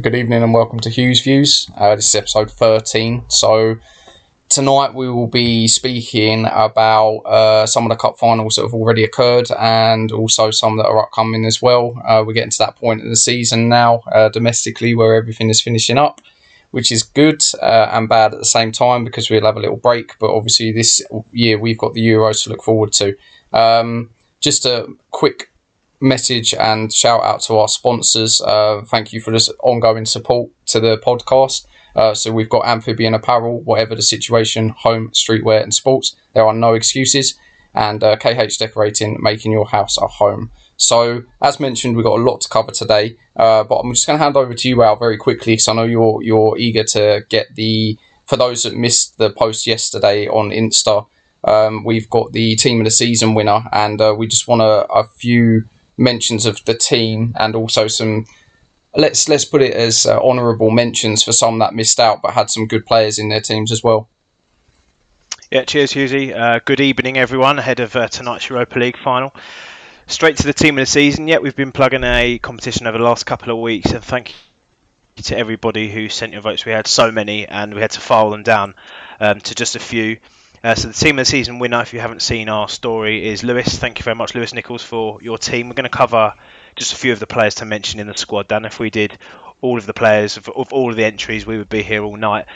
Good evening and welcome to Hughes Views. Uh, this is episode 13. So, tonight we will be speaking about uh, some of the cup finals that have already occurred and also some that are upcoming as well. Uh, we're getting to that point in the season now, uh, domestically, where everything is finishing up, which is good uh, and bad at the same time because we'll have a little break. But obviously, this year we've got the Euros to look forward to. Um, just a quick message and shout out to our sponsors. Uh, thank you for this ongoing support to the podcast. Uh, so we've got Amphibian Apparel, whatever the situation, home, streetwear, and sports. There are no excuses. And uh, KH Decorating, making your house a home. So, as mentioned, we've got a lot to cover today. Uh, but I'm just going to hand over to you, Al, very quickly, because I know you're you're eager to get the. For those that missed the post yesterday on Insta, um, we've got the team of the season winner, and uh, we just want a, a few mentions of the team and also some let's let's put it as uh, honourable mentions for some that missed out but had some good players in their teams as well. Yeah, cheers, Hughesy. Uh, good evening, everyone, ahead of uh, tonight's Europa League final. Straight to the team of the season. Yeah, we've been plugging a competition over the last couple of weeks, and thank you to everybody who sent your votes. We had so many, and we had to file them down um, to just a few. Uh, so the team of the season winner, if you haven't seen our story, is Lewis. Thank you very much, Lewis Nichols, for your team. We're going to cover just a few of the players to mention in the squad. Dan, if we did all of the players of, of all of the entries, we would be here all night.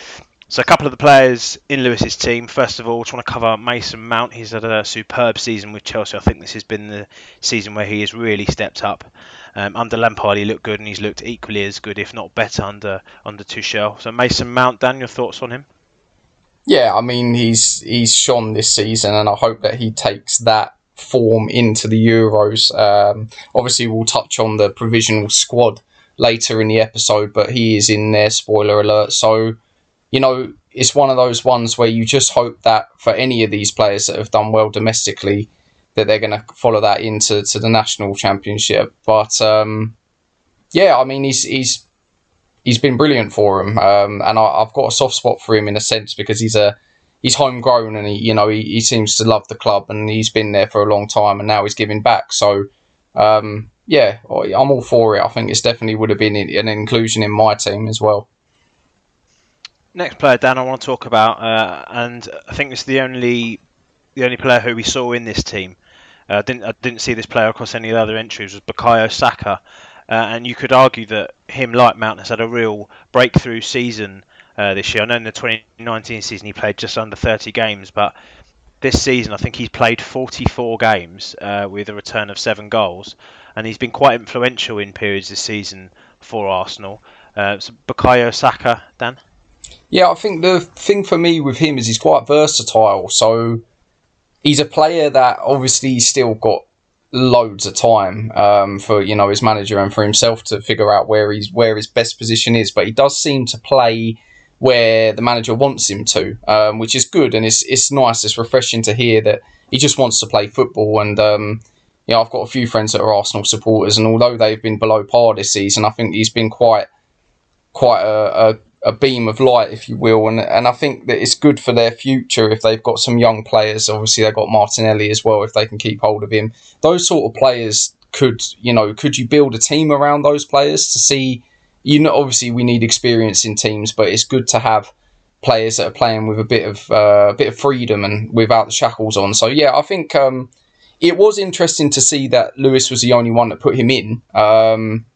So a couple of the players in Lewis's team. First of all, I want to cover Mason Mount. He's had a superb season with Chelsea. I think this has been the season where he has really stepped up. Um, under Lampard, he looked good, and he's looked equally as good, if not better, under under Tuchel. So Mason Mount, Dan, your thoughts on him? Yeah, I mean he's he's shone this season, and I hope that he takes that form into the Euros. Um, obviously, we'll touch on the provisional squad later in the episode, but he is in there. Spoiler alert! So, you know, it's one of those ones where you just hope that for any of these players that have done well domestically, that they're going to follow that into to the national championship. But um, yeah, I mean, he's he's he's been brilliant for him, um, and I, have got a soft spot for him in a sense because he's a he's homegrown and he you know he, he seems to love the club and he's been there for a long time and now he's giving back. So um, yeah, I'm all for it. I think it's definitely would have been an inclusion in my team as well. Next player, Dan, I want to talk about, uh, and I think it's the only the only player who we saw in this team. Uh, didn't I didn't see this player across any of the other entries was Bukayo Saka. Uh, and you could argue that him, like Mount, has had a real breakthrough season uh, this year. I know in the 2019 season he played just under 30 games, but this season I think he's played 44 games uh, with a return of seven goals, and he's been quite influential in periods this season for Arsenal. Uh, so Bukayo Saka, Dan. Yeah, I think the thing for me with him is he's quite versatile. So he's a player that obviously still got loads of time um, for you know his manager and for himself to figure out where he's where his best position is. But he does seem to play where the manager wants him to, um, which is good and it's it's nice. It's refreshing to hear that he just wants to play football. And um, you know, I've got a few friends that are Arsenal supporters, and although they've been below par this season, I think he's been quite quite a, a a beam of light, if you will, and and I think that it's good for their future if they've got some young players. Obviously, they've got Martinelli as well if they can keep hold of him. Those sort of players could, you know, could you build a team around those players to see? You know, obviously we need experience in teams, but it's good to have players that are playing with a bit of uh, a bit of freedom and without the shackles on. So yeah, I think um, it was interesting to see that Lewis was the only one that put him in. Um,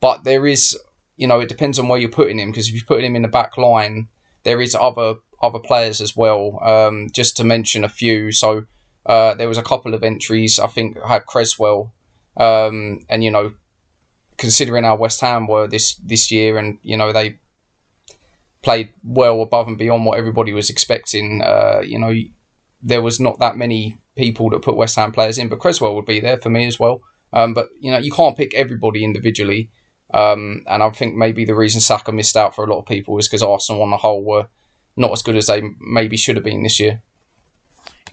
but there is you know, it depends on where you're putting him because if you're putting him in the back line, there is other other players as well. Um, just to mention a few, so uh, there was a couple of entries. I think had Cresswell, um, and you know, considering how West Ham were this this year, and you know they played well above and beyond what everybody was expecting. Uh, you know, there was not that many people that put West Ham players in, but Cresswell would be there for me as well. Um, but you know, you can't pick everybody individually. Um, and I think maybe the reason Saka missed out for a lot of people is because Arsenal on the whole were not as good as they maybe should have been this year.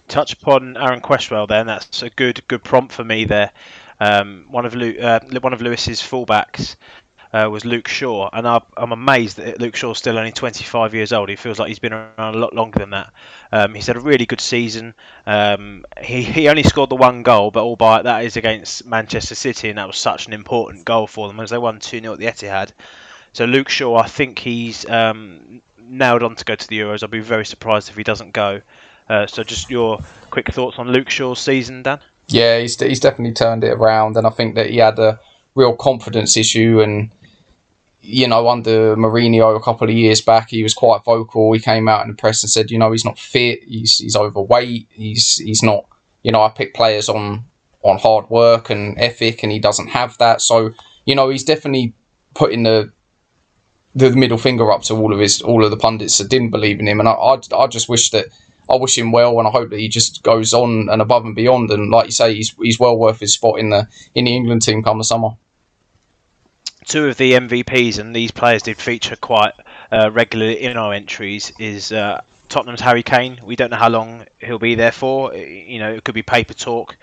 Touch upon Aaron Cresswell then. That's a good good prompt for me there. Um, one of Lu- uh, one of Lewis's fullbacks uh, was Luke Shaw, and I, am amazed that Luke Shaw's still only 25 years old. He feels like he's been around a lot longer than that. Um, he's had a really good season. Um, he he only scored the one goal, but albeit that is against Manchester City, and that was such an important goal for them as they won 2 0 at the Etihad. So Luke Shaw, I think he's um, nailed on to go to the Euros. I'd be very surprised if he doesn't go. Uh, so just your quick thoughts on Luke Shaw's season, Dan? Yeah, he's he's definitely turned it around, and I think that he had a real confidence issue and you know, under Mourinho a couple of years back, he was quite vocal. He came out in the press and said, you know, he's not fit. He's he's overweight. He's he's not. You know, I pick players on on hard work and ethic, and he doesn't have that. So, you know, he's definitely putting the the middle finger up to all of his all of the pundits that didn't believe in him. And I I, I just wish that. I wish him well, and I hope that he just goes on and above and beyond. And like you say, he's, he's well worth his spot in the in the England team come the summer two of the MVPs, and these players did feature quite uh, regularly in our entries, is uh, Tottenham's Harry Kane. We don't know how long he'll be there for. You know, it could be paper talk.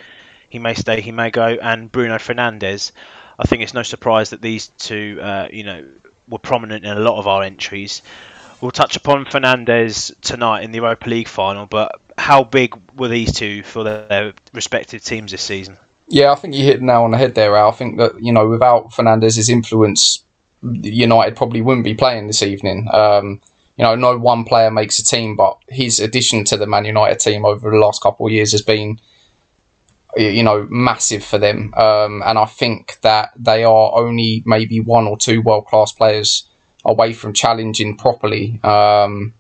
He may stay, he may go. And Bruno Fernandes. I think it's no surprise that these two, uh, you know, were prominent in a lot of our entries. We'll touch upon Fernandes tonight in the Europa League final, but how big were these two for their respective teams this season? Yeah, I think you hit the nail on the head there, Al. I think that, you know, without Fernandes's influence, United probably wouldn't be playing this evening. Um, you know, no one player makes a team, but his addition to the Man United team over the last couple of years has been, you know, massive for them. Um, and I think that they are only maybe one or two world class players away from challenging properly. Um,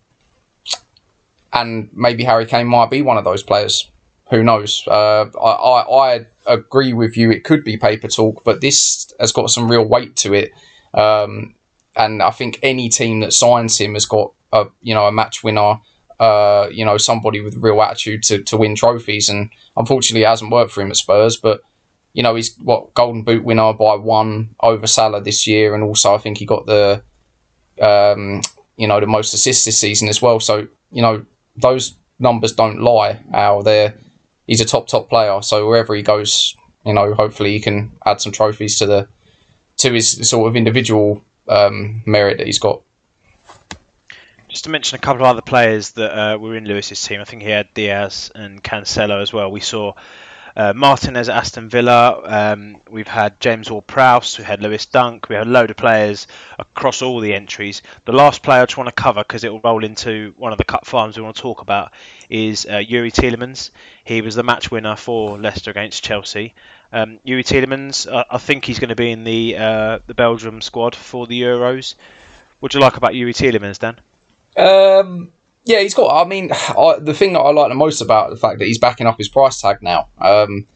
and maybe Harry Kane might be one of those players who knows? Uh, I, I, I, agree with you. It could be paper talk, but this has got some real weight to it. Um, and I think any team that signs him has got a you know a match winner. Uh, you know somebody with real attitude to, to win trophies, and unfortunately, it hasn't worked for him at Spurs. But you know he's what Golden Boot winner by one over Salah this year, and also I think he got the um, you know the most assists this season as well. So you know those numbers don't lie. How they're he's a top top player. So wherever he goes, you know, hopefully he can add some trophies to the to his sort of individual um, merit that he's got. Just to mention a couple of other players that uh, were in Lewis's team, I think he had Diaz and Cancelo as well. We saw uh, Martinez at Aston Villa. Um, we've had James Ward-Prowse. We had Lewis Dunk. We had a load of players across all the entries. The last player I just want to cover because it will roll into one of the cup finals we want to talk about is uh, Youri Tielemans. He was the match winner for Leicester against Chelsea. Um, Youri Tielemans, uh, I think he's going to be in the uh, the Belgium squad for the Euros. What do you like about Youri Tielemans, Dan? Um, yeah, he's got. I mean, I, the thing that I like the most about the fact that he's backing up his price tag now. Um,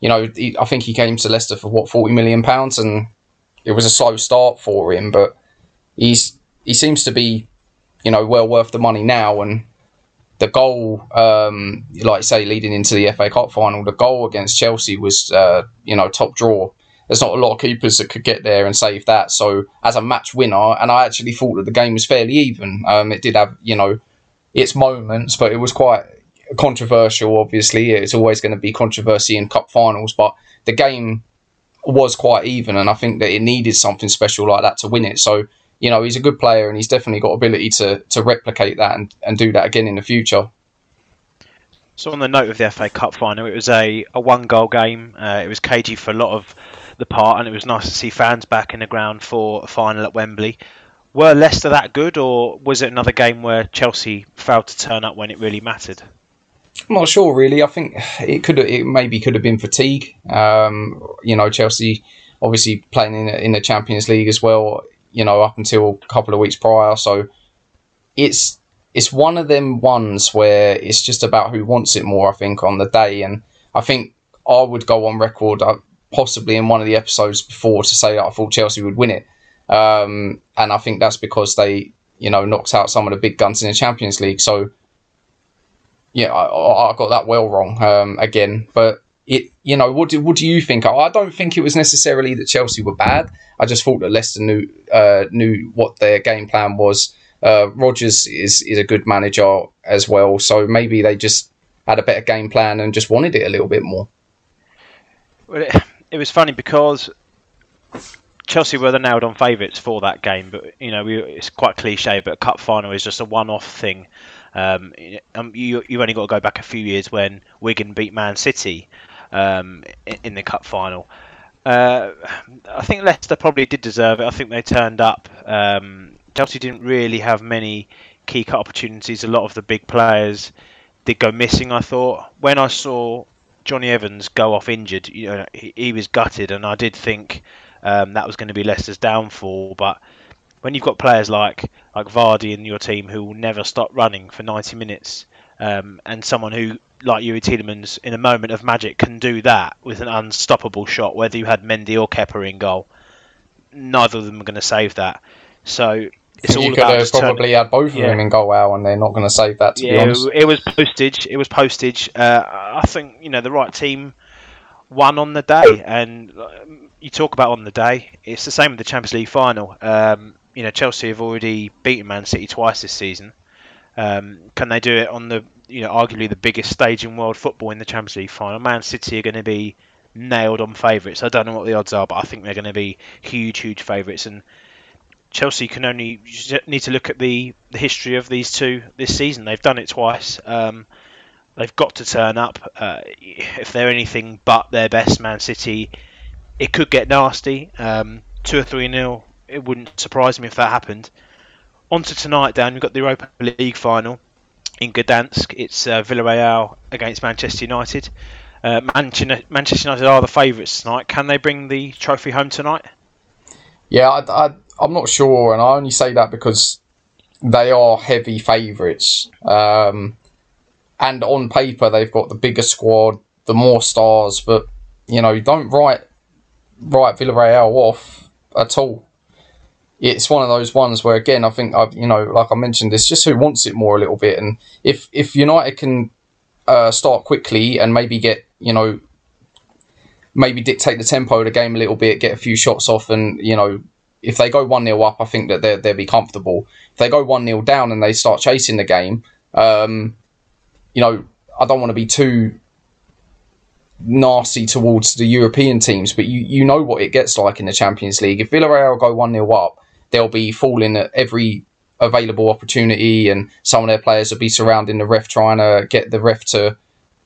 you know, he, I think he came to Leicester for what forty million pounds, and it was a slow start for him, but he's he seems to be, you know, well worth the money now. And the goal, um, like I say, leading into the FA Cup final, the goal against Chelsea was, uh, you know, top draw. There's not a lot of keepers that could get there and save that. So as a match winner, and I actually thought that the game was fairly even. Um, it did have, you know its moments, but it was quite controversial. Obviously, it's always going to be controversy in cup finals, but the game was quite even, and I think that it needed something special like that to win it. So you know, he's a good player, and he's definitely got ability to to replicate that and, and do that again in the future. So on the note of the FA Cup final, it was a, a one goal game. Uh, it was cagey for a lot of the part, and it was nice to see fans back in the ground for a final at Wembley were Leicester that good, or was it another game where Chelsea failed to turn up when it really mattered? I'm not sure, really. I think it could it maybe could have been fatigue. Um, you know, Chelsea obviously playing in in the Champions League as well. You know, up until a couple of weeks prior, so it's it's one of them ones where it's just about who wants it more. I think on the day, and I think I would go on record, uh, possibly in one of the episodes before, to say that I thought Chelsea would win it. Um, and I think that's because they, you know, knocked out some of the big guns in the Champions League. So, yeah, I, I got that well wrong um, again. But it, you know, what do what do you think? I don't think it was necessarily that Chelsea were bad. I just thought that Leicester knew uh, knew what their game plan was. Uh, Rodgers is is a good manager as well, so maybe they just had a better game plan and just wanted it a little bit more. Well, it, it was funny because Chelsea were the nailed on favourites for that game, but you know we, it's quite cliche. But a cup final is just a one-off thing. Um, um, you you only got to go back a few years when Wigan beat Man City um, in, the cup final, Uh, I think Leicester probably did deserve it. I think they turned up. Um, Chelsea didn't really have many key cut opportunities. A lot of the big players did go missing. I thought when I saw Jonny Evans go off injured, you know, he, he was gutted, and I did think um, that was going to be Leicester's downfall. But when you've got players like like Vardy in your team who will never stop running for 90 minutes, um, and someone who like Youri Tielemans in a moment of magic can do that with an unstoppable shot, whether you had Mendy or Kepa in goal, neither of them are going to save that. So it's all you could about have probably turning- had both of Yeah. them in goal out, and they're not going to save that. To be yeah, honest, it was postage. It was postage. Uh, I think you know the right team won on the day, and um, you talk about on the day. It's the same with the Champions League final. Um, you know, Chelsea have already beaten Man City twice this season. Um, can they do it on the you know arguably the biggest stage in world football in the Champions League final? Man City are going to be nailed on favourites. I don't know what the odds are, but I think they're going to be huge, huge favourites. And Chelsea can only need to look at the, the history of these two this season. They've done it twice. Um, they've got to turn up. Uh, if they're anything but their best, Man City, it could get nasty. Um, two or three nil. It wouldn't surprise me if that happened. On to tonight, Dan. We've got the Europa League final in Gdansk. It's uh, Villarreal against Manchester United. Uh, Manchester United are the favourites tonight. Can they bring the trophy home tonight? yeah, I, I'm not sure, and I only say that because they are heavy favourites. Um, and on paper, they've got the bigger squad, the more stars, but you know, don't write write Villarreal off at all. It's one of those ones where, again, I think I've you know, like I mentioned, it's just who wants it more a little bit, and if if United can uh, start quickly and maybe get you know maybe dictate the tempo of the game a little bit, get a few shots off, and you know if they go one 0 up, I think that they they'll be comfortable. If they go one 0 down and they start chasing the game, um, you know I don't want to be too nasty towards the European teams, but you you know what it gets like in the Champions League. If Villarreal go one 0 up, they'll be falling at every available opportunity, and some of their players will be surrounding the ref, trying to get the ref to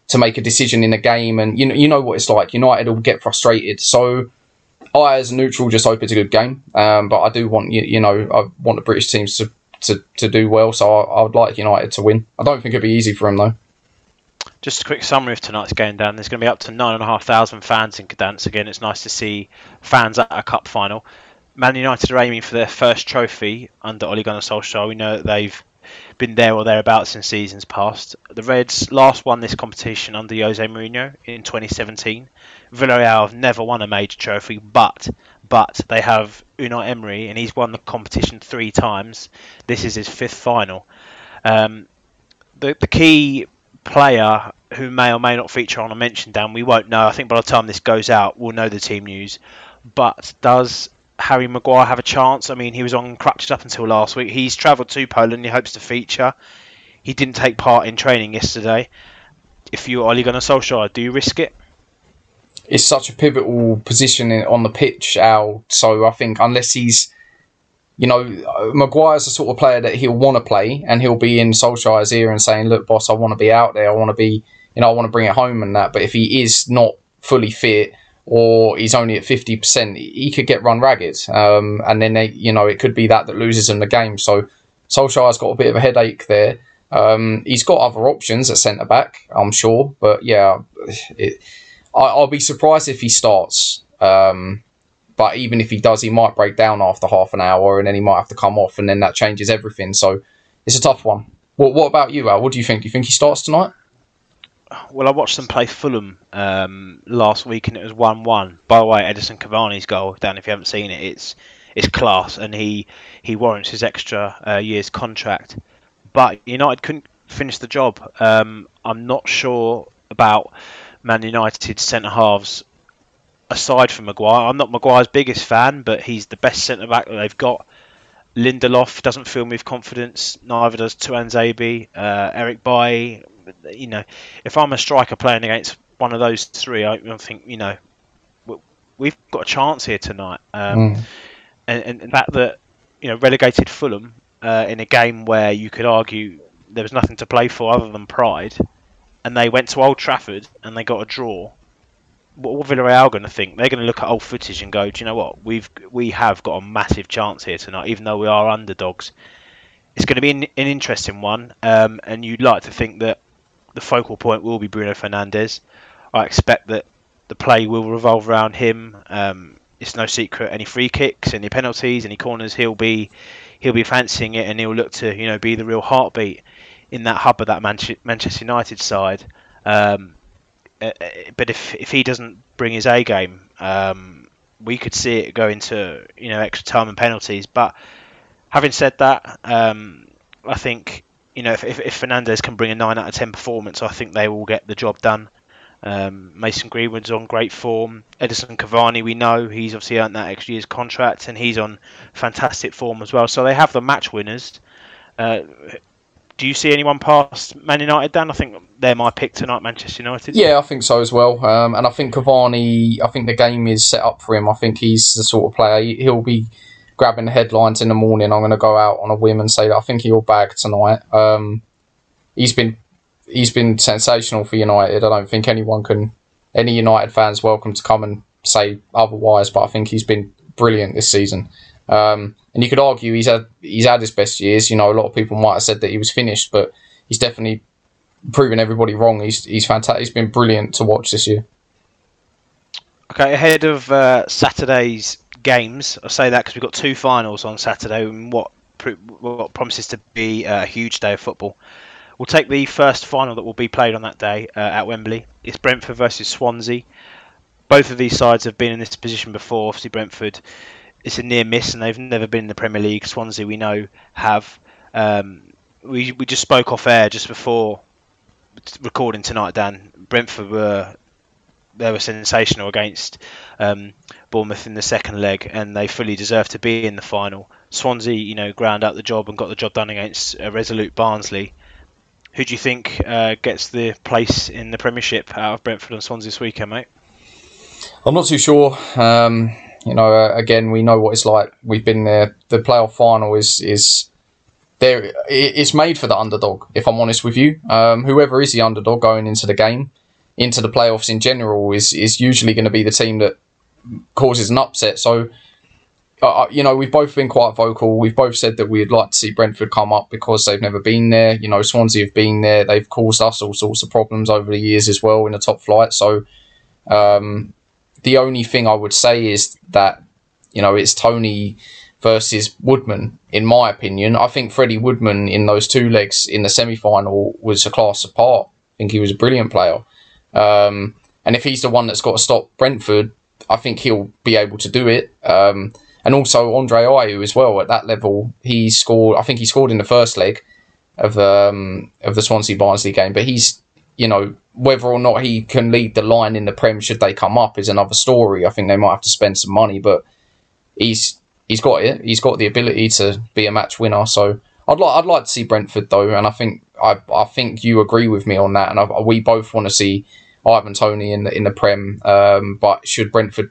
to make a decision in a game. And you know you know what it's like. United will get frustrated. So I, as a neutral, just hope it's a good game. Um, but I do want you you know I want the British teams to. To, to do well, so I, I would like United to win. I don't think it'd be easy for them though. Just a quick summary of tonight's game, Dan. There's going to be up to nine and a half thousand fans in Gdansk. Again, it's nice to see fans at a cup final. Man United are aiming for their first trophy under Ole Gunnar Solskjaer. We know that they've been there or thereabouts in seasons past. The Reds last won this competition under Jose Mourinho in 2017. Villarreal have never won a major trophy, but but they have Unai Emery, and he's won the competition three times. This is his fifth final. Um, the the key player who may or may not feature on a mention, Dan, we won't know. I think by the time this goes out, we'll know the team news. But does Harry Maguire have a chance? I mean, he was on crutches up until last week. He's travelled to Poland. He hopes to feature. He didn't take part in training yesterday. If you're Ole Gunnar Solskjaer, do you risk it? it's such a pivotal position on the pitch, Al. So I think unless he's, you know, uh, Maguire's the sort of player that he'll want to play, and he'll be in Solskjaer's ear and saying, "Look, boss, I want to be out there. I want to be, you know, I want to bring it home and that." But if he is not fully fit or he's only at fifty percent, he could get run ragged, um, and then they, you know, it could be that that loses him the game. So Solskjaer's got a bit of a headache there. Um, he's got other options at centre back, I'm sure, but yeah, it, I, I'll be surprised if he starts. Um, but even if he does, he might break down after half an hour, and then he might have to come off, and then that changes everything. So it's a tough one. What What about you, Al? What do you think? Do you think he starts tonight? Well, I watched them play Fulham um, last week, and it was one-one. By the way, Edinson Cavani's goal, Dan, if you haven't seen it, it's it's class, and he he warrants his extra uh, year's contract. But United couldn't finish the job. Um, I'm not sure about Man United's centre halves aside from Maguire. I'm not Maguire's biggest fan, but he's the best centre back that they've got. Lindelof doesn't fill me with confidence. Neither does Tuanzebe. Uh, Eric Bailly. You know, if I'm a striker playing against one of those three, I, I think you know we've got a chance here tonight. Um, Mm. and, and the fact that you know relegated Fulham uh, in a game where you could argue there was nothing to play for other than pride, and they went to Old Trafford and they got a draw. what what Villarreal going to think? They're going to look at old footage and go, do you know what? We've we have got a massive chance here tonight, even though we are underdogs. It's going to be an, an interesting one, um, and you'd like to think that the focal point will be Bruno Fernandes. I expect that the play will revolve around him. Um, it's no secret. Any free kicks, any penalties, any corners, he'll be he'll be fancying it, and he'll look to you know be the real heartbeat in that hub of that Manchester United side. Um, uh, uh, but if if he doesn't bring his A game, um, we could see it go into you know extra time and penalties. But having said that, um, I think you know if, if, if Fernandes can bring a nine out of ten performance, I think they will get the job done. Um, Mason Greenwood's on great form. Edinson Cavani, we know he's obviously earned that extra year's contract, and he's on fantastic form as well. So they have the match winners. Uh, do you see anyone past Man United, Dan? I think they're my pick tonight, Manchester United. Yeah, I think so as well. Um, and I think Cavani, I think the game is set up for him. I think he's the sort of player, he'll be grabbing the headlines in the morning. I'm going to go out on a whim and say that I think he'll bag tonight. Um, he's been he's been sensational for United. I don't think anyone can, any United fans, welcome to come and say otherwise. But I think he's been brilliant this season. Um, and you could argue he's had he's had his best years. You know, a lot of people might have said that he was finished, but he's definitely proven everybody wrong. He's he's fantastic. He's been brilliant to watch this year. Okay, ahead of uh, Saturday's games, I say that because we've got two finals on Saturday, and what what promises to be a huge day of football. We'll take the first final that will be played on that day uh, at Wembley. It's Brentford versus Swansea. Both of these sides have been in this position before. Obviously, Brentford it's a near miss, and they've never been in the Premier League. Swansea, we know, have. Um, we we just spoke off air just before recording tonight. Dan Brentford were they were sensational against um, Bournemouth in the second leg, and they fully deserve to be in the final. Swansea, you know, ground out the job and got the job done against a resolute Barnsley. Who do you think uh, gets the place in the Premiership out of Brentford and Swansea this weekend, mate? I'm not too sure. Um, you know, uh, again, we know what it's like. We've been there. The playoff final is is there. It's made for the underdog. If I'm honest with you, um, whoever is the underdog going into the game, into the playoffs in general, is is usually going to be the team that causes an upset. So. Uh, uh, you know, we've both been quite vocal. We've both said that we'd like to see Brentford come up because they've never been there. You know, Swansea have been there. They've caused us all sorts of problems over the years as well in the top flight. So, um, the only thing I would say is that you know it's Toney versus Woodman. In my opinion, I think Freddie Woodman in those two legs in the semi final was a class apart. I think he was a brilliant player, um, and if he's the one that's got to stop Brentford, I think he'll be able to do it. Um, and also Andre Ayew as well at that level. He scored. I think he scored in the first leg of um, of the Swansea Barnsley game, but he's you know, whether or not he can lead the line in the Prem should they come up is another story. I think they might have to spend some money, but he's he's got it. He's got the ability to be a match winner. So I'd like I'd like to see Brentford though, and I think I I think you agree with me on that, and I, we both want to see Ivan Toney in the in the Prem. Um, but should Brentford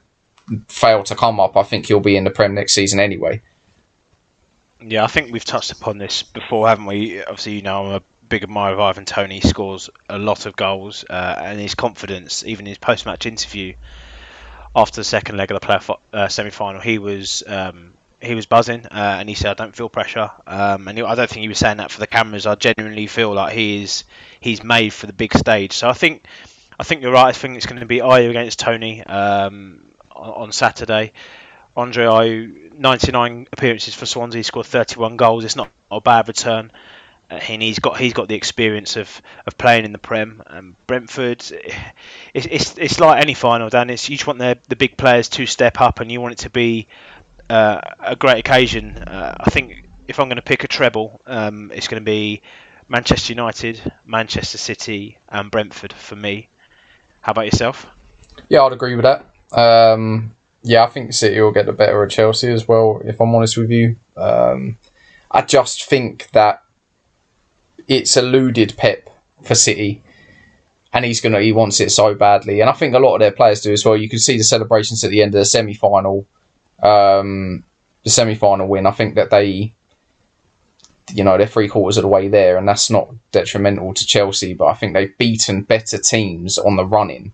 fail to come up, I think he'll be in the Prem next season anyway. Yeah, I think we've touched upon this before, haven't we? Obviously, you know, I'm a big admirer of Ivan Toney. Scores a lot of goals, uh, and his confidence, even his post-match interview after the second leg of the playoff uh, semi-final, he was um, he was buzzing, uh, and he said, "I don't feel pressure." Um, and he, I don't think he was saying that for the cameras. I genuinely feel like he is he's made for the big stage. So I think I think you're right. I think it's going to be Ayew against Toney um, on, on Saturday. Andre Ayew, 99 appearances for Swansea, scored 31 goals. It's not a bad return and he's got he's got the experience of, of playing in the Prem. Um, Brentford, it's, it's it's like any final, Dan. It's you just want the the big players to step up, and you want it to be uh, a great occasion. Uh, I think if I'm going to pick a treble, um, it's going to be Manchester United, Manchester City, and Brentford for me. How about yourself? Yeah, I'd agree with that. Um, yeah, I think City will get the better of Chelsea as well. If I'm honest with you, um, I just think that it's eluded Pep for City, and he's gonna he wants it so badly, and I think a lot of their players do as well. You can see the celebrations at the end of the semi final, um, the semi final win. I think that they, you know, they're three quarters of the way there, and that's not detrimental to Chelsea, but I think they've beaten better teams on the running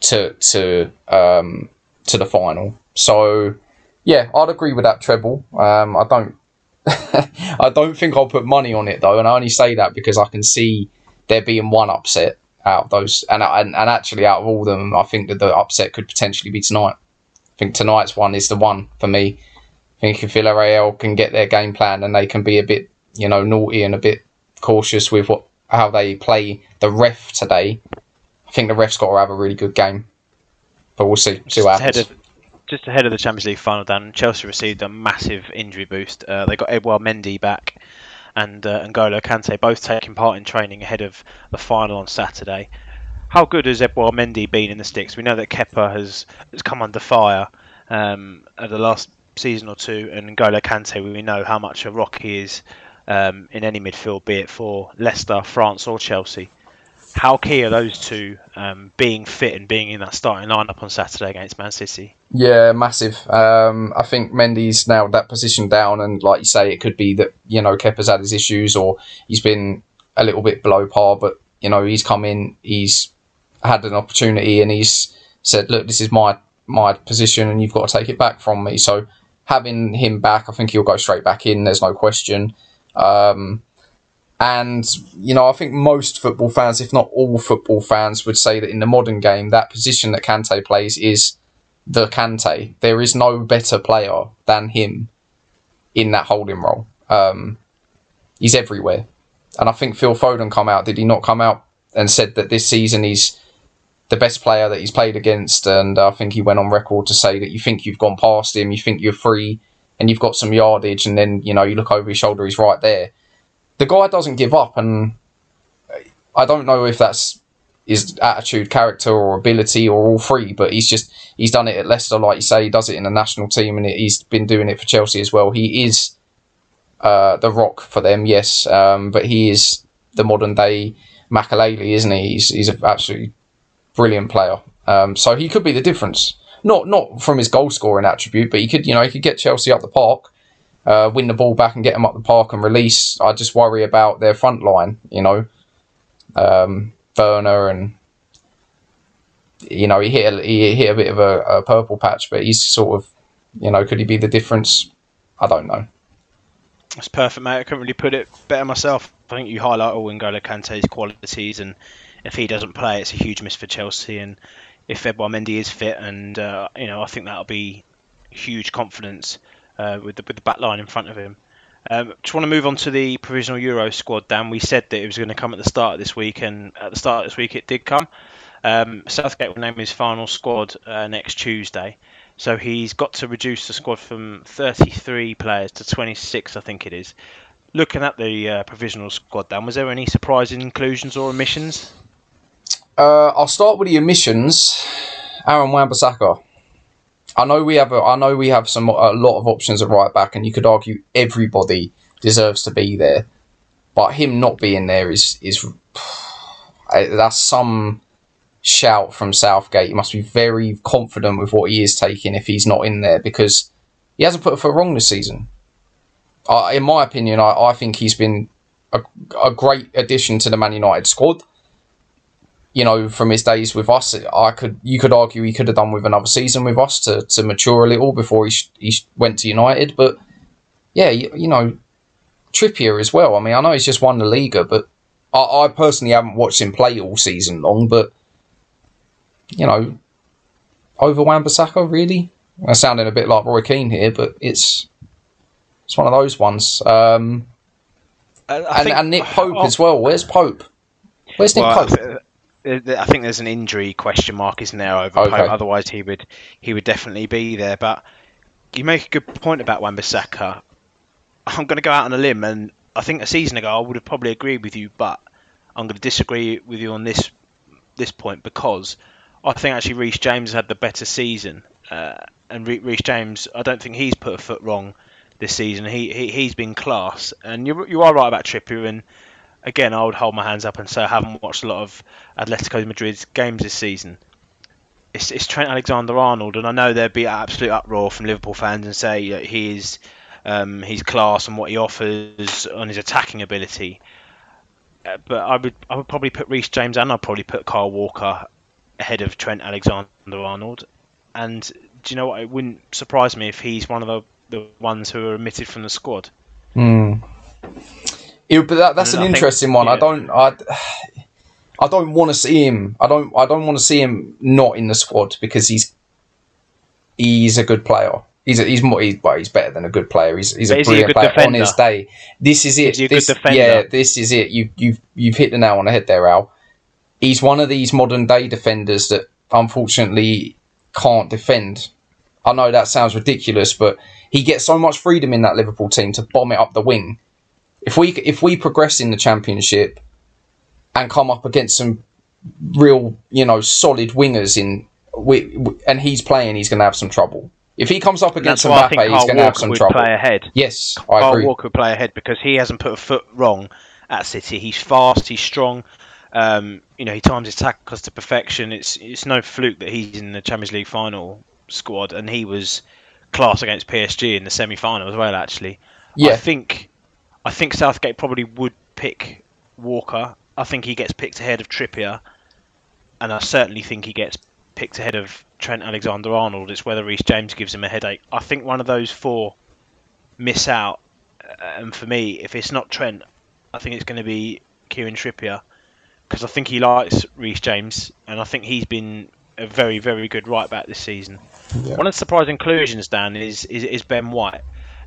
to to um, to the final. So yeah, I'd agree with that treble. Um, I don't I don't think I'll put money on it though, and I only say that because I can see there being one upset out of those, and and, and actually out of all of them, I think that the upset could potentially be tonight. I think tonight's one is the one for me. I think if Villarreal can get their game plan and they can be a bit, you know, naughty and a bit cautious with what how they play the ref today, I think the ref's got to have a really good game. But we'll see. See what happens just ahead of the Champions League final, Dan, Chelsea received a massive injury boost. Uh, they got Edouard Mendy back and uh, N'Golo Kante both taking part in training ahead of the final on Saturday. How good has Edouard Mendy been in the sticks? We know that Kepa has, has come under fire um, at the last season or two, and N'Golo Kante, we know how much a rock he is um, in any midfield, be it for Leicester, France, or Chelsea how key are those two um, being fit and being in that starting lineup on Saturday against Man City? Yeah, massive. Um, I think Mendy's now that position down, and like you say, it could be that you know Kepa's had his issues or he's been a little bit below par, but you know he's come in, he's had an opportunity, and he's said, "Look, this is my my position, and you've got to take it back from me." So having him back, I think he'll go straight back in. There's no question. Um, and, you know, I think most football fans, if not all football fans, would say that in the modern game, that position that Kante plays is the Kante. There is no better player than him in that holding role. Um, he's everywhere. And I think Phil Foden come out. Did he not come out and said that this season he's the best player that he's played against? And I think he went on record to say that you think you've gone past him, you think you're free, and you've got some yardage, and then you know you look over his shoulder, he's right there the guy doesn't give up, and I don't know if that's his attitude, character, or ability, or all three. But he's just he's done it at Leicester, like you say. He does it in the national team, and he's been doing it for Chelsea as well. He is uh, the rock for them, yes, um, but he is the modern day Makelele, isn't he? He's he's absolutely brilliant player. Um, so he could be the difference. Not not from his goal scoring attribute, but he could you know he could get Chelsea up the park uh, win the ball back and get them up the park and release. I just worry about their front line, you know, um, Werner and you know he hit a, he hit a bit of a, a, purple patch, but he's sort of you know could he be the difference? I don't know. That's perfect, mate. I couldn't really put it better myself. I think you highlight all N'Golo Kante's qualities, and if he doesn't play, it's a huge miss for Chelsea. And if Edouard Mendy is fit, and uh, you know, I think that'll be huge confidence uh, with the with the back line in front of him. Um, just want to move on to the provisional Euro squad. Dan, we said that it was going to come at the start of this week, and at the start of this week it did come. Um, Southgate will name his final squad uh, next Tuesday, so he's got to reduce the squad from 33 players to 26, I think it is. Looking at the uh, provisional squad, Dan, was there any surprising inclusions or omissions? Uh, I'll start with the omissions. Aaron Wan-Bissaka. I know we have a, I know we have some a lot of options at right back, and you could argue everybody deserves to be there, but him not being there is is that's some shout from Southgate. He must be very confident with what he is taking if he's not in there because he hasn't put a foot wrong this season. In my opinion, I, I think he's been a, a great addition to the Man United squad you know, from his days with us, I could you could argue he could have done with another season with us to, to mature a little before he sh- he went to United. But yeah, you, you, know, Trippier as well. I mean, I know he's just won the Liga, but I, I personally haven't watched him play all season long. But you know, over Wan-Bissaka, really? I'm sounding a bit like Roy Keane here, but it's it's one of those ones. Um, and, and, Nick Pope oh, as well. Where's Pope? Where's Nick well, Pope? I think there's an injury question mark, isn't there, over okay. Pope? Otherwise, he would he would definitely be there. But you make a good point about Wan-Bissaka. I'm going to go out on a limb, and I think a season ago I would have probably agreed with you, but I'm going to disagree with you on this this point because I think actually Reece James had the better season, uh, and Reece James, I don't think he's put a foot wrong this season. He, he he's been class, and you you are right about Trippier and again, I would hold my hands up and say I haven't watched a lot of Atletico Madrid's games this season. It's, it's Trent Alexander-Arnold, and I know there'd be absolute uproar from Liverpool fans and say that he is um, class and what he offers on his attacking ability. Uh, but I would I would probably put Reece James and I'd probably put Kyle Walker ahead of Trent Alexander-Arnold. And do you know what? It wouldn't surprise me if he's one of the the ones who are omitted from the squad. Mm. It, but that, that's an interesting one. Yeah. I don't. I, I don't want to see him. I don't. I don't want to see him not in the squad because he's he's a good player. He's a, he's more. He's, well, he's better than a good player. He's, he's a brilliant he a player defender? on his day. This is it. Is this, yeah, this is it. You you've you've hit the nail on the head there, Al. He's one of these modern day defenders that unfortunately can't defend. I know that sounds ridiculous, but he gets so much freedom in that Liverpool team to bomb it up the wing. If we if we progress in the championship and come up against some real, you know, solid wingers in we, and he's playing, he's going to have some trouble. If he comes up against Mbappe, he's going to have some trouble. Play ahead. Yes, I Carl agree. Walker would play ahead because he hasn't put a foot wrong at City. He's fast, he's strong. Um, you know, he times his tackles to perfection. It's it's no fluke that he's in the Champions League final squad, and he was class against PSG in the semi-final as well. Actually, yeah. I think I think Southgate probably would pick Walker. I think he gets picked ahead of Trippier, and I certainly think he gets picked ahead of Trent Alexander-Arnold. It's whether Reece James gives him a headache. I think one of those four miss out, uh, and for me, if it's not Trent, I think it's going to be Kieran Trippier because I think he likes Reece James, and I think he's been a very, very good right back this season. Yeah. One of the surprise inclusions, Dan, is, is, is Ben White.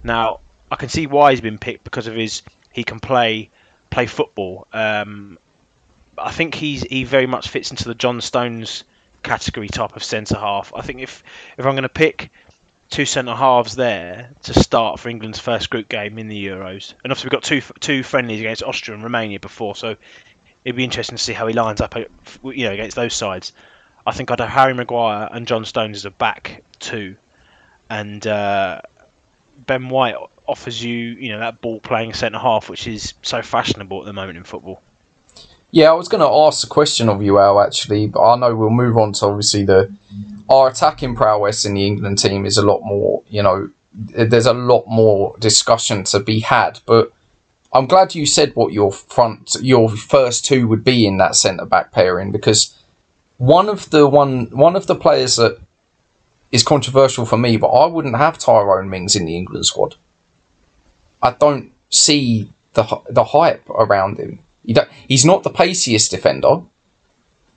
Now, I can see why he's been picked because of his he can play play football. Um, I think he's he very much fits into the John Stones category type of centre half. I think if if I'm going to pick two centre halves there to start for England's first group game in the Euros, and obviously we've got two two friendlies against Austria and Romania before, so it'd be interesting to see how he lines up, you know, against those sides. I think I'd have Harry Maguire and John Stones as a back two, and uh, Ben White offers you, you know, that ball playing centre half, which is so fashionable at the moment in football. Yeah, I was going to ask a question of you, Al, actually, but I know we'll move on to obviously the our attacking prowess in the England team is a lot more, you know, there's a lot more discussion to be had, but I'm glad you said what your front, your first two would be in that centre back pairing because one of the one one of the players that is controversial for me, but I wouldn't have Tyrone Mings in the England squad. I don't see the the hype around him. he's not the paciest defender.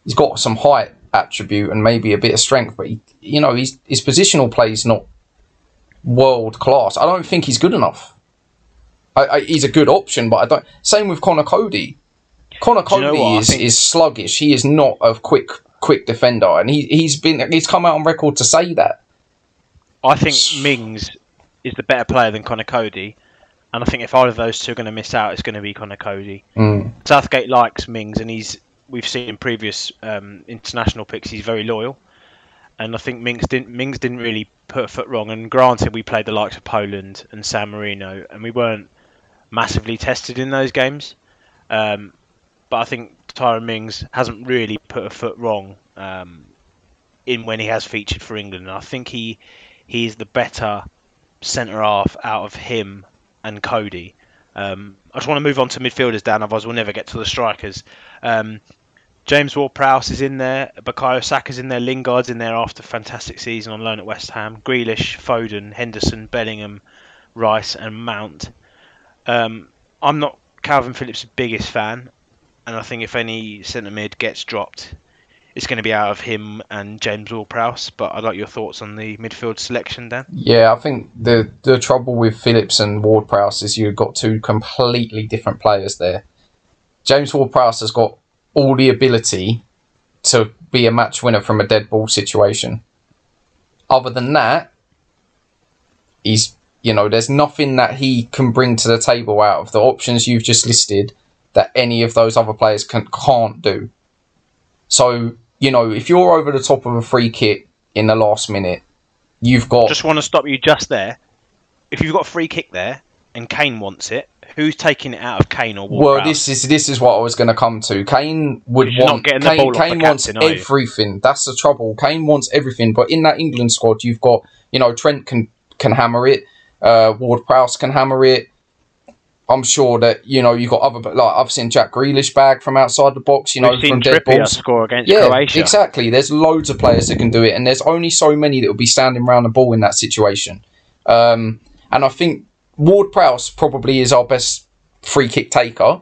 He's got some height attribute and maybe a bit of strength, but he, you know, he's, his positional play is not world class. I don't think he's good enough. I, I, he's a good option, but I don't. Same with Conor Coady. Conor Coady you know is, is sluggish. He is not a quick quick defender, and he he's been he's come out on record to say that. I think Mings is the better player than Conor Coady, and I think if either of those two are going to miss out, it's going to be Conor Coady. Mm. Southgate likes Mings, and he's we've seen in previous um, international picks he's very loyal, and I think Mings didn't Mings didn't really put a foot wrong. And granted, we played the likes of Poland and San Marino, and we weren't massively tested in those games. Um, but I think Tyrone Mings hasn't really put a foot wrong um, in when he has featured for England. And I think he he's the better centre half out of him and Coady. Um, I just want to move on to midfielders, Dan. Otherwise, we'll never get to the strikers. Um, James Ward-Prowse is in there. Bukayo Saka's in there. Lingard's in there after a fantastic season on loan at West Ham. Grealish, Foden, Henderson, Bellingham, Rice, and Mount. Um, I'm not Kalvin Phillips' biggest fan, and I think if any centre mid gets dropped, it's going to be out of him and James Ward-Prowse. But I'd like your thoughts on the midfield selection, Dan. Yeah, I think the the trouble with Phillips and Ward-Prowse is you've got two completely different players there. James Ward-Prowse has got all the ability to be a match winner from a dead ball situation. Other than that, he's you know there's nothing that he can bring to the table out of the options you've just listed that any of those other players can, can't do. So, you know, if you're over the top of a free kick in the last minute, you've got. Just want to stop you just there. If you've got a free kick there and Kane wants it, who's taking it out of Kane or Ward Well, this is this is what I was going to come to. Kane would want Kane, Kane wants captain, everything. That's the trouble. Kane wants everything, but in that England squad, you've got you know Trent can can hammer it, uh, Ward Prowse can hammer it, I'm sure that you know you've got other like I've seen Jack Grealish bag from outside the box. You know We've seen from dead balls. score against Yeah, Croatia. exactly. There's loads of players that can do it, and there's only so many that will be standing around the ball in that situation. Um, and I think Ward Prowse probably is our best free kick taker,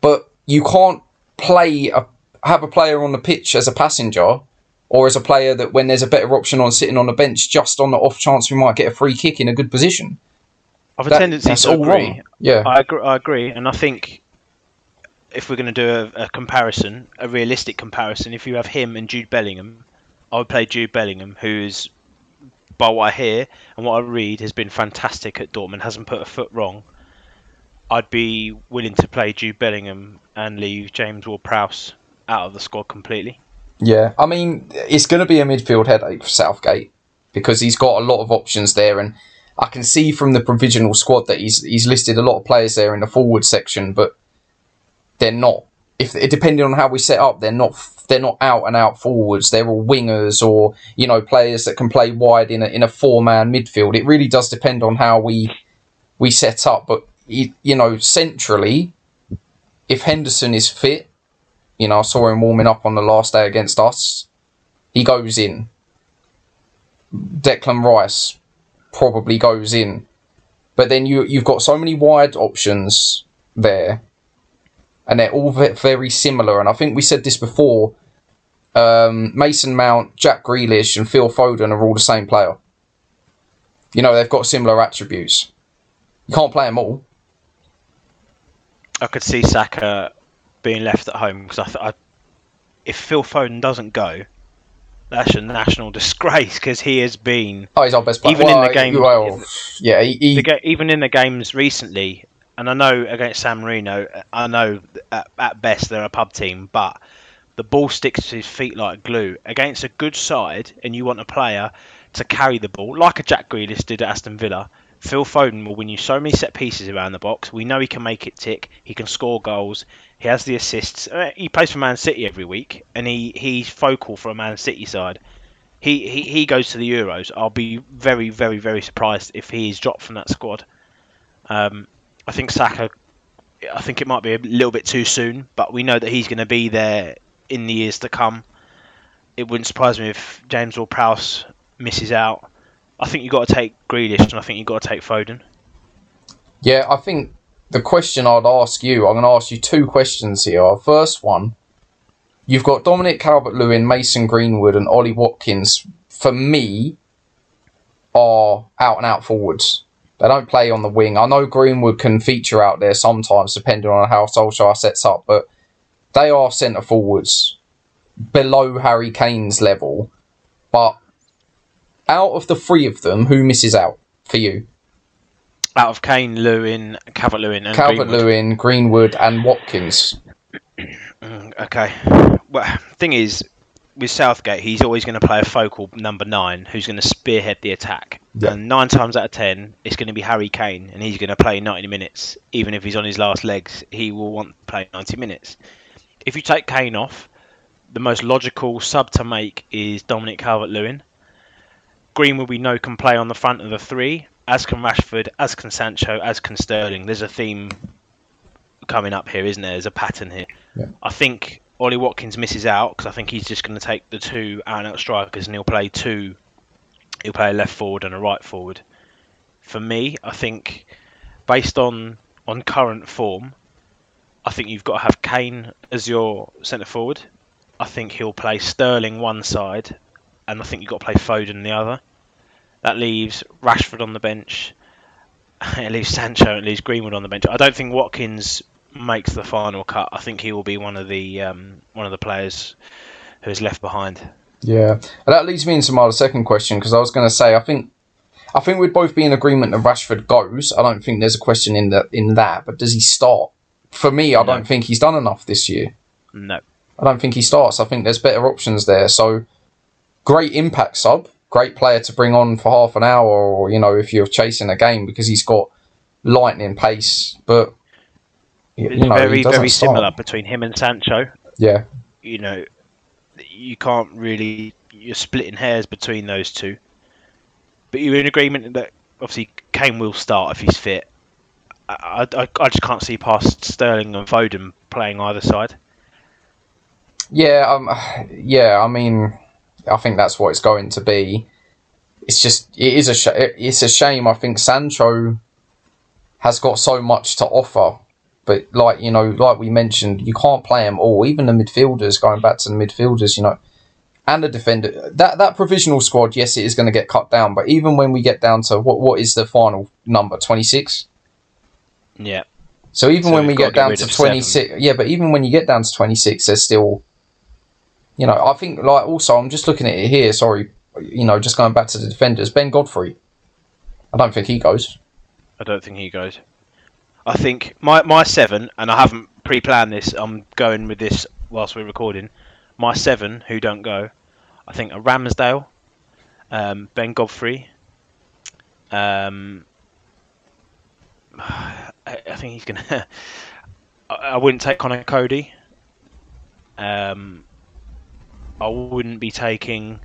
but you can't play a have a player on the pitch as a passenger or as a player that when there's a better option on sitting on the bench just on the off chance we might get a free kick in a good position. I've a That- tendency to all agree. wrong. Yeah. I agree, I agree, and I think if we're going to do a, a comparison, a realistic comparison, if you have him and Jude Bellingham, I would play Jude Bellingham, who's, by what I hear and what I read, has been fantastic at Dortmund, hasn't put a foot wrong. I'd be willing to play Jude Bellingham and leave James Ward-Prowse out of the squad completely. Yeah, I mean, it's going to be a midfield headache for Southgate because he's got a lot of options there, and I can see from the provisional squad that he's he's listed a lot of players there in the forward section, but they're not. If depending on how we set up, they're not they're not out and out forwards. They're all wingers or you know players that can play wide in a in a four man midfield. It really does depend on how we we set up, but you, you know centrally, if Henderson is fit you know, I saw him warming up on the last day against us. He goes in. Declan Rice probably goes in. But then you you've got so many wide options there, and they're all very similar. And I think we said this before. Um, Mason Mount, Jack Grealish, and Phil Foden are all the same player. You know they've got similar attributes. You can't play them all. I could see Saka being left at home because I, th- I, if Phil Foden doesn't go, that's a national disgrace because he has been Oh, he's our best player. Even in the Well, game- Well, yeah, he, he, the even in the games recently, and I know against San Marino, I know at, at best they're a pub team, but the ball sticks to his feet like glue against a good side, and you want a player to carry the ball like a Jack Grealish did at Aston Villa. Phil Foden will win you so many set pieces around the box. We know he can make it tick. He can score goals. He has the assists. Uh, He plays for Man City every week, and he, he's focal for a Man City side. He, he he goes to the Euros. I'll be very very very surprised if he is dropped from that squad. Um, I think Saka. I think it might be a little bit too soon, but we know that he's going to be there in the years to come. It wouldn't surprise me if James Ward-Prowse misses out. I think you've got to take Grealish, and I think you've got to take Foden. Yeah, I think the question I'd ask you, I'm going to ask you two questions here. First one, you've got Dominic Calvert Lewin, Mason Greenwood, and Ollie Watkins, for me, are out and out forwards. They don't play on the wing. I know Greenwood can feature out there sometimes, depending on how Solskjaer sets up, but they are centre forwards below Harry Kane's level. But out of the three of them, who misses out for you? Out of Kane, Lewin, Calvert Lewin, Calvert Greenwood. Lewin, Greenwood, and Watkins. Mm, Okay. Well, thing is, with Southgate, he's always going to play a focal number nine who's going to spearhead the attack. Yeah. And nine times out of ten, it's going to be Harry Kane, and he's going to play 90 minutes. Even if he's on his last legs, he will want to play 90 minutes. If you take Kane off, the most logical sub to make is Dominic Calvert Lewin. Greenwood, we know, can play on the front of the three, as can Rashford, as can Sancho, as can Sterling. There's a theme coming up here, isn't there? There's a pattern here. Yeah. I think Ollie Watkins misses out because I think he's just going to take the two out and out strikers and he'll play two. He'll play a left forward and a right forward. For me, I think based on on current form, I think you've got to have Kane as your centre forward. I think he'll play Sterling one side, and I think you've got to play Foden the other. That leaves Rashford on the bench. It leaves Sancho. It leaves Greenwood on the bench. I don't think Watkins makes the final cut. I think he will be one of the um, one of the players who is left behind. Yeah, and that leads me into my second question because I was going to say I think I think we'd both be in agreement that Rashford goes. I don't think there's a question in that in that, but does he start? For me, I No. don't think he's done enough this year. No, I don't think he starts. I think there's better options there. So great impact sub, great player to bring on for half an hour, or you know if you're chasing a game because he's got lightning pace, but you know very very start. similar between him and Sancho. Yeah, You know, you can't really you're splitting hairs between those two. But you're in agreement that obviously Kane will start if he's fit. I, I, I just can't see past Sterling and Foden playing either side. Yeah, um, yeah. I mean, I think that's what it's going to be. It's just it is a sh- it's a shame. I think Sancho has got so much to offer, but like you know, like we mentioned, you can't play them all. Even the midfielders, going back to the midfielders, you know, and the defender. That that provisional squad, yes, it is going to get cut down. But even when we get down to what what is the final number twenty six? Yeah. So even So when we get down to twenty six, yeah, but even when you get down to twenty six, there's still, you know, I think like also I'm just looking at it here. Sorry, you know, just going back to the defenders, Ben Godfrey. I don't think he goes. I don't think he goes. I think my my seven, and I haven't pre-planned this. I'm going with this whilst we're recording. My seven who don't go. I think a Ramsdale, um, Ben Godfrey. Um, I, I think he's gonna. I, I wouldn't take Conor Coady. Um, I wouldn't be taking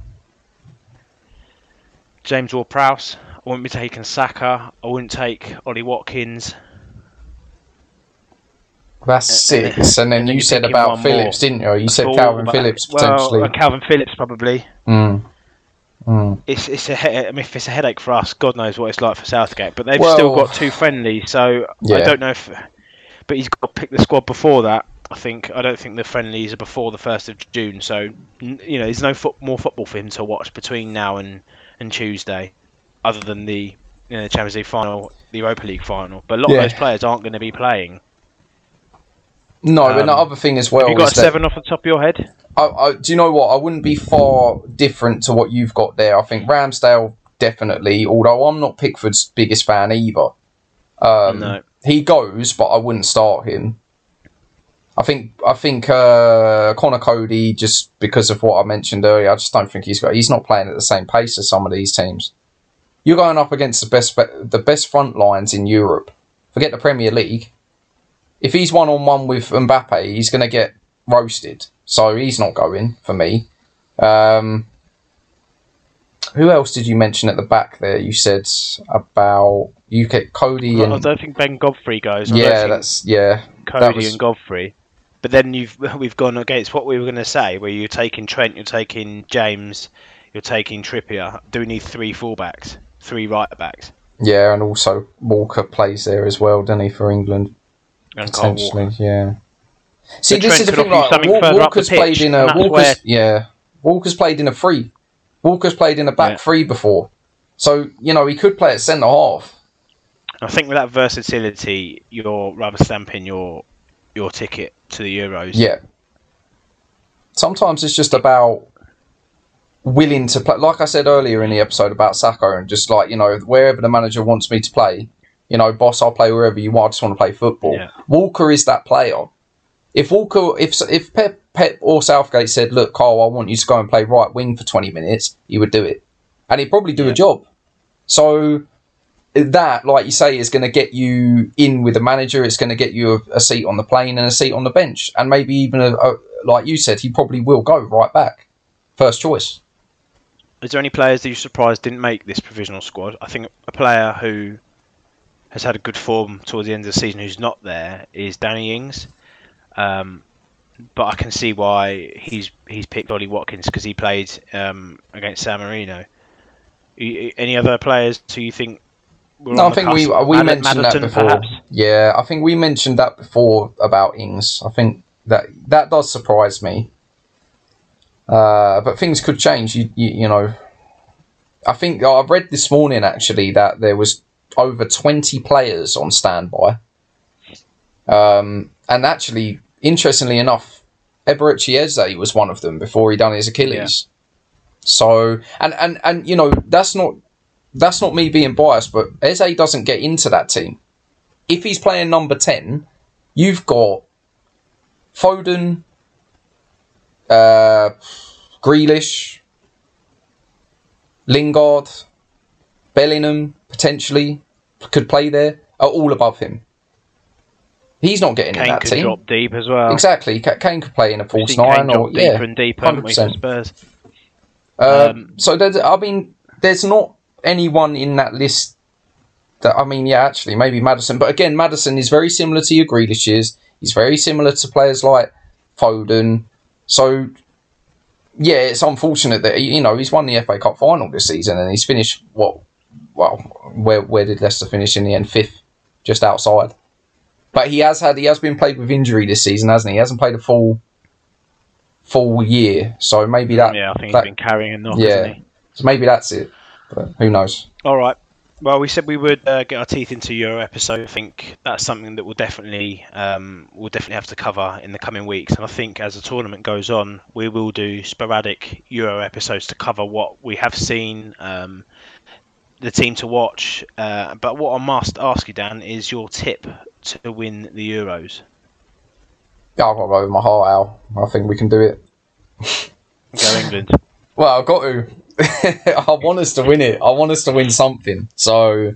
James Ward-Prowse. I wouldn't be taking Saka. I wouldn't take Ollie Watkins. That's six, and then and then you said about Phillips, more. didn't you? You said Kalvin Phillips well, potentially. uh, Kalvin Phillips probably. Mm. Mm. It's it's a he- I mean, if it's a headache for us, God knows what it's like for Southgate. But they've Well- still got two friendlies, so I don't know if. But he's got to pick the squad before that. I think I don't think the friendlies are before the first of June, so you know there's no foot, more football for him to watch between now and, and Tuesday, other than the you know, the Champions League final, the Europa League final. But a lot Yeah. of those players aren't going to be playing. No, and the Um, other thing as well you got is a that seven off the top of your head? I, I, do you know what? I wouldn't be far different to what you've got there. I think Ramsdale definitely, although I'm not Pickford's biggest fan either. Um, No. He goes, but I wouldn't start him. I think I think uh, Conor Coady just because of what I mentioned earlier. I just don't think he's got. He's not playing at the same pace as some of these teams. You're going up against the best the best front lines in Europe. Forget the Premier League. If he's one on one with Mbappe, he's going to get roasted. So he's not going for me. Um, who else did you mention at the back there? You said about you get Coady and I don't think Ben Godfrey goes. Yeah, that's yeah. Coady was- and Godfrey. But then you've we've gone against what we were going to say, where you're taking Trent, you're taking James, you're taking Trippier. Do we need three fullbacks, three right backs, Yeah, and also Walker plays there as well, doesn't he, for England and potentially? Walker? Yeah. See, But this Trent is the thing. Like, something Wa- the Walker's pitch, played in a and that's Walker's where- yeah. Walker's played in a free. Walker's played in a back Yeah. three before, so you know he could play at centre half. I think with that versatility, you're rather stamping your your ticket to the Euros. Yeah. Sometimes it's just about willing to play. Like I said earlier in the episode about Saka, and just like you know, wherever the manager wants me to play, you know, boss, I'll play wherever you want. I just want to play football. Yeah. Walker is that player. If Walker, if if Pep, Pep or Southgate said, "Look, Carl, I want you to go and play right wing for twenty minutes," he would do it, and he'd probably do Yeah. a job. So that, like you say, is going to get you in with the manager. It's going to get you a, a seat on the plane and a seat on the bench, and maybe even a, a like you said, he probably will go right back, first choice. Is there any players that you're surprised didn't make this provisional squad? I think a player who has had a good form towards the end of the season who's not there is Danny Ings. Um, but I can see why he's he's picked Ollie Watkins because he played um, against San Marino. Any other players who you think? No, I think we we Mad- mentioned that before. perhaps? Yeah, I think we mentioned that before about Ings. I think that that does surprise me. Uh, but things could change. You, you you know, I think I've read this morning actually that there was over twenty players on standby. Um, and actually, interestingly enough, Eberechi Eze was one of them before he done his Achilles. So, and, and, and you know, that's not that's not me being biased, but Eze doesn't get into that team. If he's playing number 10, you've got Foden, uh, Grealish, Lingard, Bellingham, potentially, could play there, are all above him. He's not getting in Kane that could team. drop deep as well. Exactly. Kane could play in a false seen Kane nine or yeah, deeper and deeper, haven't we, for 100%. Spurs? Uh, Um, so I mean, there's not anyone in that list that, I mean, yeah, actually, maybe Maddison. But again, Maddison is very similar to your Grealishes. He's very similar to players like Foden. So, yeah, it's unfortunate that you know he's won the FA Cup final this season and he's finished what? Well, where where did Leicester finish in the end? Fifth, just outside. But he has had he has been played with injury this season, hasn't he? He hasn't played a full full year, so maybe that. Yeah, I think that, he's been carrying a knock, yeah. hasn't he? So maybe that's it. But who knows? All right. Well, we said we would uh, get our teeth into Euro episode. I think that's something that we'll definitely um, we'll definitely have to cover in the coming weeks. And I think as the tournament goes on, we will do sporadic Euro episodes to cover what we have seen, um, the team to watch. Uh, but what I must ask you, Dan, is your tip to win the Euros. Yeah, I've got to go with my heart, Al. I think we can do it. Go England. Well, I've got to. I want us to win it. I want us to win something. So,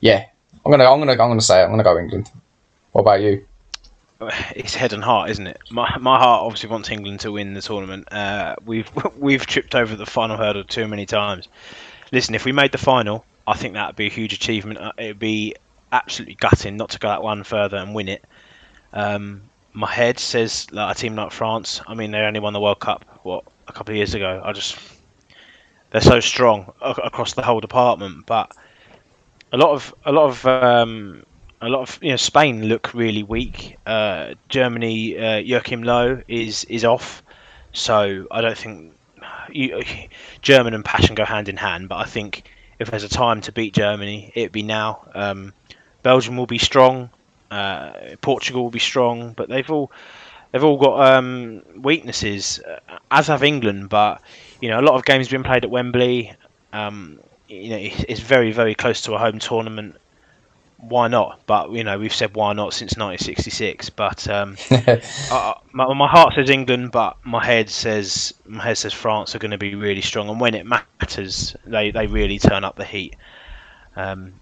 yeah, I'm gonna, I'm gonna, I'm gonna say it. I'm gonna go England. What about you? It's head and heart, isn't it? My my heart obviously wants England to win the tournament. Uh, we've we've tripped over the final hurdle too many times. Listen, if we made the final, I think that would be a huge achievement. Uh, It would be absolutely gutting not to go that one further and win it. Um, my head says like a team like France. I mean, they only won the World Cup what a couple of years ago. I just they're so strong across the whole department, but a lot of a lot of um, a lot of you know Spain look really weak. Uh, Germany, uh, Joachim Low is is off, so I don't think you, German and passion go hand in hand. But I think if there's a time to beat Germany, it'd be now. Um, Belgium will be strong. Uh, Portugal will be strong, but they've all they've all got um, weaknesses, uh, as have England. But you know, a lot of games have been played at Wembley. Um, you know, it's very very close to a home tournament. Why not? But you know, we've said why not since 1966. But um, I, my, my heart says England, but my head says my head says France are going to be really strong, and when it matters, they, they really turn up the heat. Um,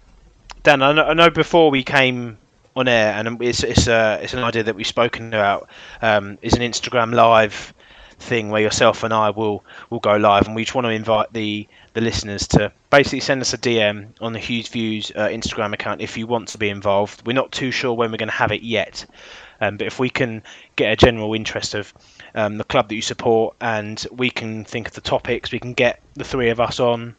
Dan, I know, I know before we came on air, and it's it's uh, it's an idea that we've spoken about. Um, is an Instagram live thing where yourself and I will will go live, and we just want to invite the the listeners to basically send us a DM on the Hughes Views uh, Instagram account if you want to be involved. We're not too sure when we're going to have it yet, um, but if we can get a general interest of um, the club that you support, and we can think of the topics, we can get the three of us on,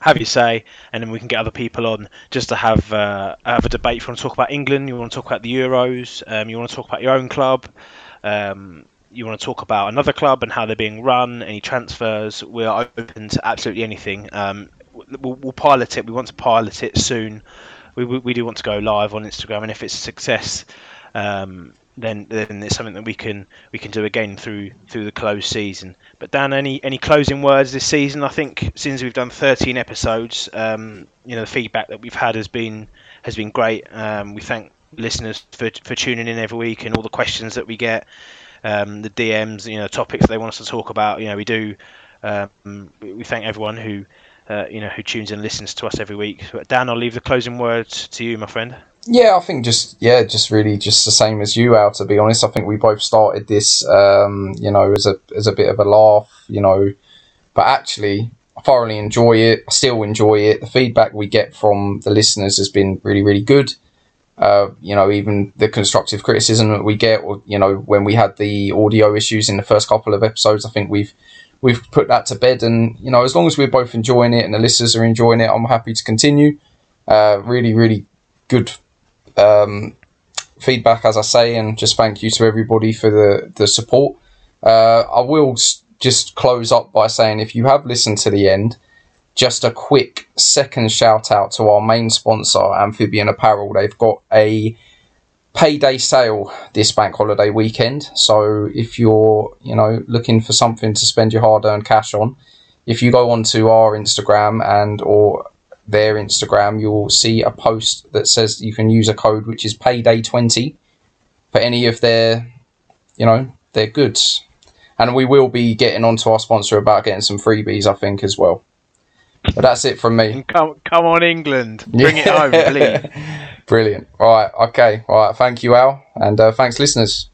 have your say, and then we can get other people on just to have uh, have a debate. If you want to talk about England, you want to talk about the Euros, um, you want to talk about your own club, um, you want to talk about another club and how they're being run, any transfers. We are open to absolutely anything. Um, we'll, we'll pilot it. We want to pilot it soon. We, we, we do want to go live on Instagram, and if it's a success, um, then then it's something that we can we can do again through through the closed season. But Dan, any any closing words this season? I think since we've done 13 episodes, um, you know the feedback that we've had has been has been great. Um, we thank listeners for for tuning in every week and all the questions that we get, um, the DMs, you know, topics they want us to talk about. You know, we do. Um, we thank everyone who. Uh, you know who tunes in and listens to us every week. But Dan, I'll leave the closing words to you, my friend. Yeah, I think just yeah, just really just the same as you, Al. To be honest, I think we both started this, um, you know, as a as a bit of a laugh, you know, but actually, I thoroughly enjoy it. I still enjoy it. The feedback we get from the listeners has been really, really good. Uh, you know, even the constructive criticism that we get, or you know, when we had the audio issues in the first couple of episodes, I think we've we've put that to bed. And you know, as long as we're both enjoying it and the listeners are enjoying it, I'm happy to continue. Uh, really, really good um, feedback, as I say, and just thank you to everybody for the the support. Uh, I will just close up by saying if you have listened to the end, just a quick second shout out to our main sponsor, Amphibian Apparel. They've got a payday sale this bank holiday weekend. So if you're, you know, looking for something to spend your hard-earned cash on, if you go onto our Instagram and or their Instagram, you'll see a post that says you can use a code which is payday20 for any of their, you know, their goods. And we will be getting onto our sponsor about getting some freebies, I think, as well. But that's it from me. Come, come on, England, bring it home, please. Brilliant. All right. Okay. All right. Thank you, Al. And uh, thanks, listeners.